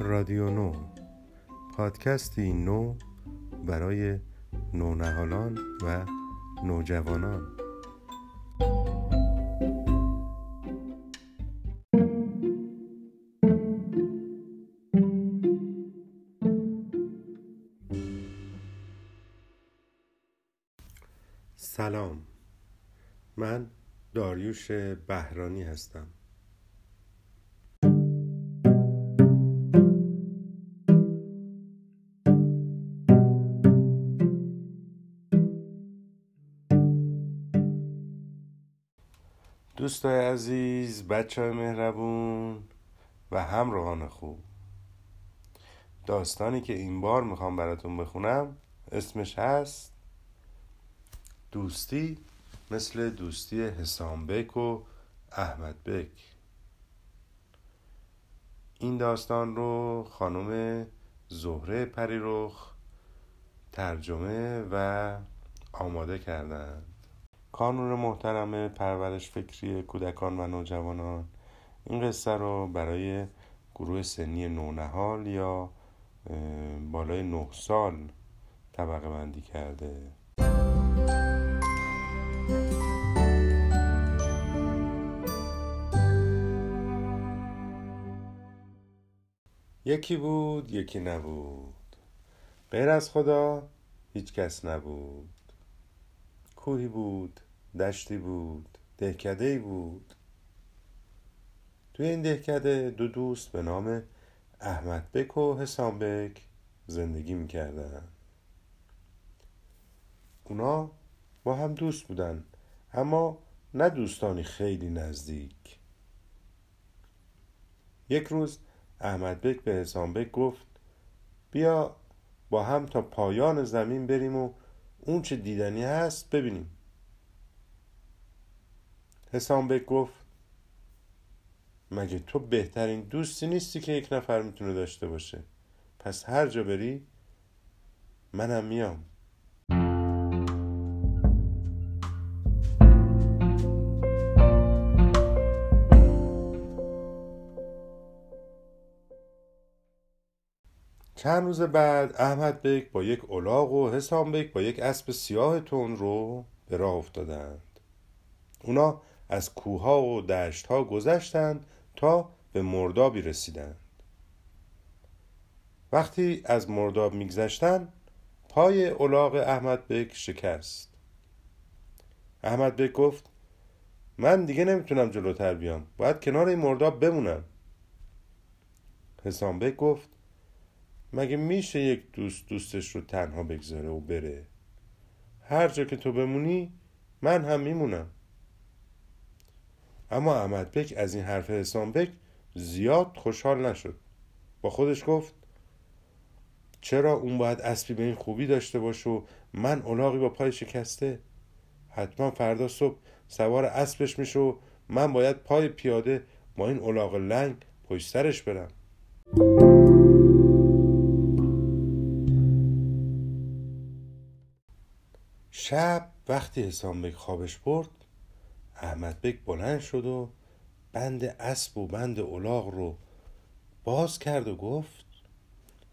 رادیو نو. پادکستی نو برای نونهالان و نوجوانان. سلام. من داریوش بهرانی هستم. دوستای عزیز بچه های مهربون و همراهان خوب. داستانی که این بار می‌خوام براتون بخونم اسمش هست دوستی مثل دوستی حسام بک و احمد بک. این داستان رو خانم زهره پریرخ ترجمه و آماده کردند کانون محترم پرورش فکری کودکان و نوجوانان. این قصه رو برای گروه سنی نونهال یا بالای نه سال طبقه بندی کرده. یکی بود یکی نبود. غیر از خدا هیچ کس نبود. کوهی بود دشتی بود دهکده ای بود. توی این دهکده دو دوست به نام احمد بک و حسام بک زندگی می‌کردن. اونا با هم دوست بودن اما نه دوستانی خیلی نزدیک. یک روز احمد بک به حسام بک گفت بیا با هم تا پایان زمین بریم و اون چه دیدنی هست ببینیم. حسام بک گفت مگه تو بهترین دوستی نیستی که یک نفر می‌تونه داشته باشه؟ پس هر جا بری منم میام. چند روز بعد احمد بک با یک الاغ و حسام بک با یک اسب سیاه تون رو به راه افتادند. اونا از کوها و دشتها گذشتند تا به مردابی رسیدند. وقتی از مرداب میگذشتند پای الاغ احمد بک شکست. احمد بک گفت من دیگه نمی‌تونم جلوتر بیام باید کنار این مرداب بمونم. حسام بک گفت مگه میشه یک دوست دوستش رو تنها بگذاره و بره؟ هر جا که تو بمونی من هم میمونم. اما احمد بک از این حرف حسام بک زیاد خوشحال نشد. با خودش گفت چرا اون باید اسبی به این خوبی داشته باشه و من الاغی با پای شکسته؟ حتما فردا صبح سوار اسبش میشه و من باید پای پیاده با این الاغ لنگ پشت سرش برم. شب وقتی حسام بک خوابش برد احمد بک بلند شد و بند اسب و بند الاغ رو باز کرد و گفت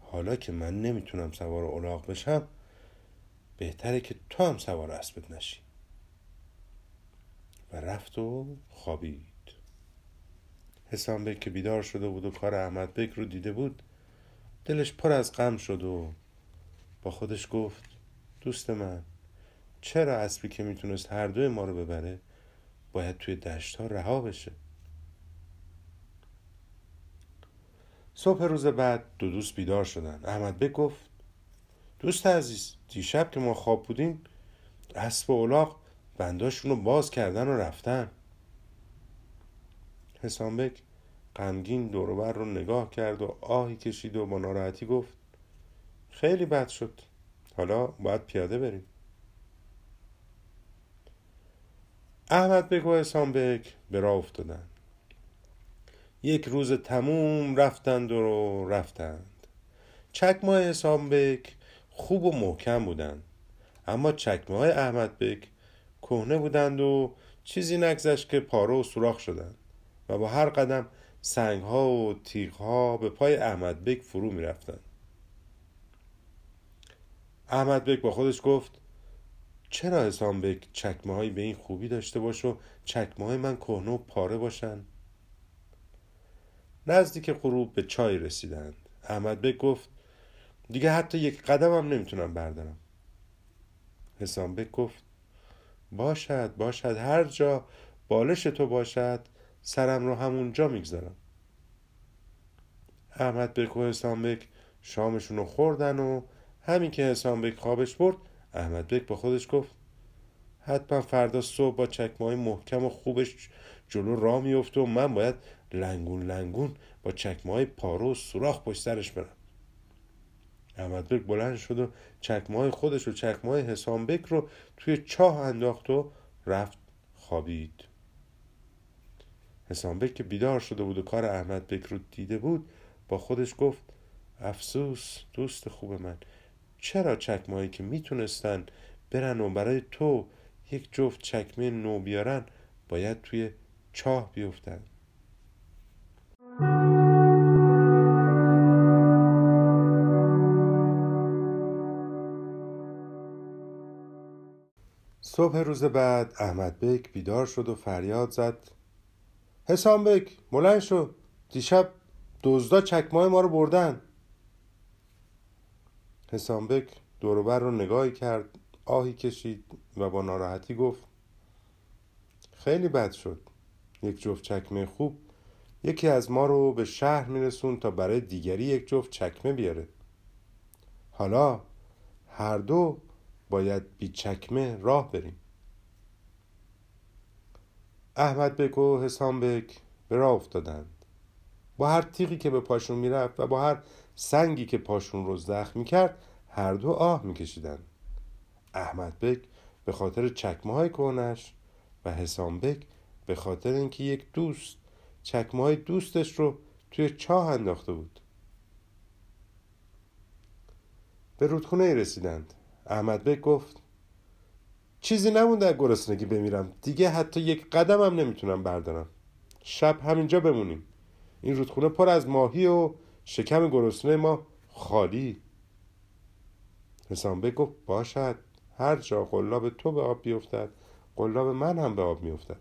حالا که من نمی‌تونم سوار الاغ بشم بهتره که تو هم سوار اسبت نشی. و رفت و خوابید. حسام بک که بیدار شده بود و کار احمد بک رو دیده بود دلش پر از غم شد و با خودش گفت دوست من چرا اسبی که می‌تونست هر دوی ما رو ببره باید توی دشت ها رها بشه؟ صبح روز بعد دو دوست بیدار شدن. احمد بک گفت دوست عزیز دیشب که ما خواب بودیم اسب و الاغ بنداشون رو باز کردن و رفتن. حسام بک غمگین دوروبر رو نگاه کرد و آهی کشید و با ناراحتی گفت خیلی بد شد. حالا باید پیاده بریم. احمد بک و حسام بک به راه افتادند یک روز تموم رفتند و رفتند. چکمه حسام بک خوب و محکم بودند. اما چکمه های احمد بک کهنه بودند و چیزی نگذشت که پاره و سوراخ شدند و با هر قدم سنگ ها و تیغ ها به پای احمد بک فرو می رفتن. احمد بک با خودش گفت چرا حسام بک چکمه هایی به این خوبی داشته باش و چکمه های من کهنه و پاره باشن؟ نزدیک غروب به چای رسیدند. احمد بک گفت دیگه حتی یک قدم هم نمی‌تونم بردارم. حسام بک گفت باشد باشد هر جا بالش تو باشد سرم رو همونجا می‌گذارم. احمد بک و حسام بک شامشون رو خوردن و همین که حسام بک خوابش برد احمد بک با خودش گفت حتما فردا صبح با چکمه محکم و خوبش جلو را میفته و من باید لنگون لنگون با چکمه های پارو و سوراخ پشت سرش برم. احمد بک بلند شد و چکمه های خودش و چکمه های حسام بک رو توی چاه انداخت و رفت خوابید. حسام بک که بیدار شده بود و کار احمد بک رو دیده بود با خودش گفت افسوس دوست خوب من. چرا چکمهایی که می‌تونستن برن و برای تو یک جفت چکمه نو بیارن باید توی چاه بیفتن؟ صبح روز بعد احمد بک بیدار شد و فریاد زد. حسام بک بلند شو. دیشب دزدا چکمای ما رو بردن. حسام بک دوروبر رو نگاهی کرد آهی کشید و با ناراحتی گفت خیلی بد شد. یک جفت چکمه خوب. یکی از ما رو به شهر میرسون تا برای دیگری یک جفت چکمه بیاره. حالا هر دو باید بی چکمه راه بریم. احمد بک و حسام بک به راه افتادند. با هر تیغی که به پاشون می‌رفت و با هر سنگی که پاشون رو زخم می‌کرد هر دو آه میکشیدند احمد بک به خاطر چکمه های کهنش و حسام بک به خاطر اینکه یک دوست چکمه های دوستش رو توی چاه انداخته بود. به رودخونه رسیدند. احمد بک گفت چیزی نمونده در گرسنگی بمیرم. دیگه حتی یک قدم هم نمی‌تونم بردارم. شب همینجا بمونیم. این رودخونه پر از ماهی و شکم گرسنه ما خالی. حسام گفت باشد. هر جا قلاب تو به آب بیفتد قلاب من هم به آب میافتد.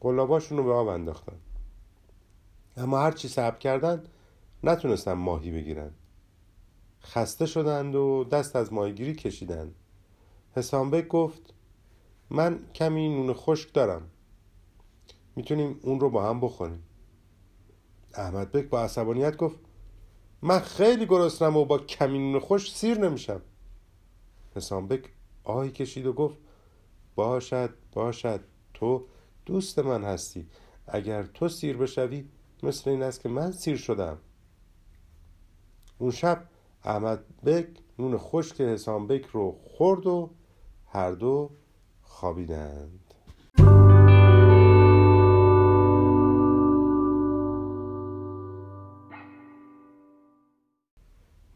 قلاباشون رو به آب انداختن. اما هر چی صبر کردن نتونستن ماهی بگیرن. خسته شدند و دست از ماهیگیری کشیدند. حسامبک گفت من کمی نون خشک دارم. می‌تونیم اون رو با هم بخوریم. احمد بک با عصبانیت گفت من خیلی گرسنم و با کمی نون خشک سیر نمیشم. حسامبک آهی کشید و گفت باشد باشد تو دوست من هستی. اگر تو سیر بشوی مثل این است که من سیر شدم. اون شب احمد بک نون خشک حسام بک رو خورد و هر دو خوابیدند.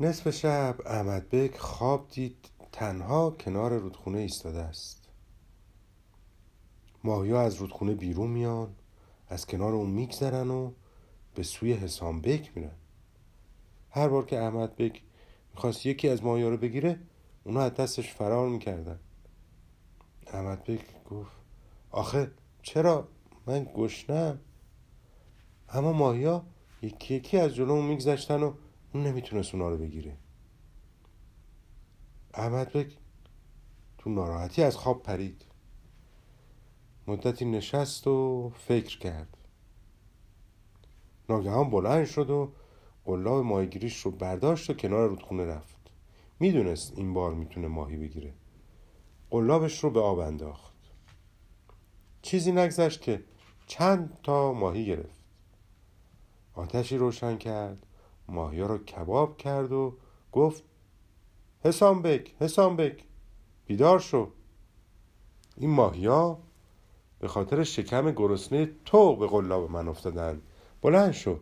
نصف شب احمد بک خواب دید تنها کنار رودخونه ایستاده است. ماهیا از رودخونه بیرون میان از کنار اون میگذرن و به سوی حسام بک میرن. هر بار که احمد بک می‌خواست یکی از ماهیا رو بگیره اونا از دستش فرار می‌کردن. احمد بک گفت آخه چرا؟ من گشنم. اما ماهیا یکی یکی از جلو میگذشتن و اون نمی‌تونست اونا رو بگیره. احمد بک تو ناراحتی از خواب پرید. مدتی نشست و فکر کرد. ناگهان بلند شد و قلاب ماهیگیریش رو برداشت و کنار رودخونه رفت. می‌دونست این بار می‌تونه ماهی بگیره. قلابش رو به آب انداخت. چیزی نگذشت که چند تا ماهی گرفت. آتشی روشن کرد. ماهی رو کباب کرد و گفت حسام بک حسام بک بیدار شو. این ماهیا به خاطر شکم گرسنه تو به قلاب من افتادن. بلند شو.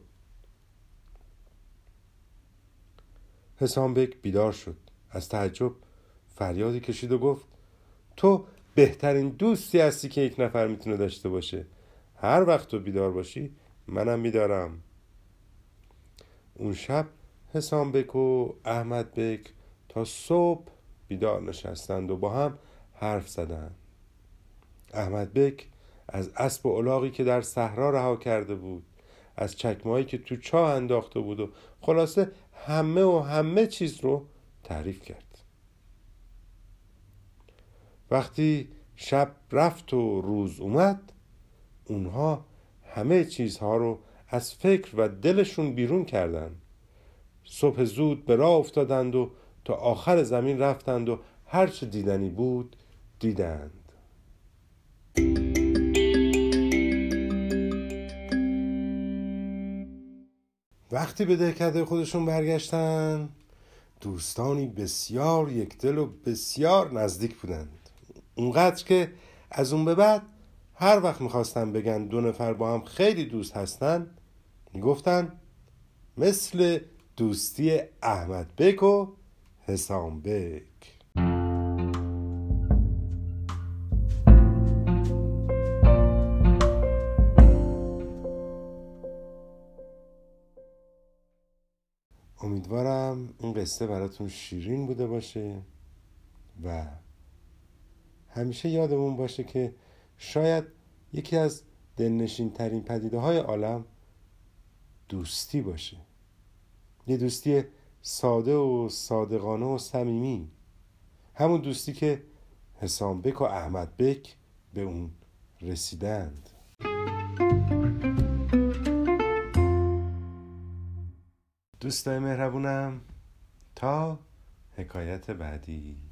حسام بک بیدار شد. از تعجب فریادی کشید و گفت تو بهترین دوستی هستی که یک نفر می‌تونه داشته باشه. هر وقت تو بیدار باشی منم بیدارم اون شب حسام بک و احمد بک تا صبح بیدار نشستند و با هم حرف زدند. احمد بک از اسب و الاغی که در صحرا رها کرده بود از چکمهایی که تو چاه انداخته بود و خلاصه همه و همه چیز رو تعریف کرد. وقتی شب رفت و روز اومد اونها همه چیزها رو از فکر و دلشون بیرون کردند صبح زود به راه افتادند و تا آخر زمین رفتند و هرچه دیدنی بود دیدند. وقتی به دهکده خودشون برگشتن دوستانی بسیار یکدل و بسیار نزدیک بودند. اونقدر که از اون به بعد هر وقت می‌خواستن بگن دو نفر با هم خیلی دوست هستن می‌گفتن مثل دوستی احمد بک و حسام بک. امیدوارم این قصه براتون شیرین بوده باشه و همیشه یادمون باشه که شاید یکی از دلنشین ترین پدیده های عالم دوستی باشه. یه دوستی ساده و صادقانه و صمیمی. همون دوستی که حسام بک و احمد بک به اون رسیدند. دوستای مهربونم تا حکایت بعدی.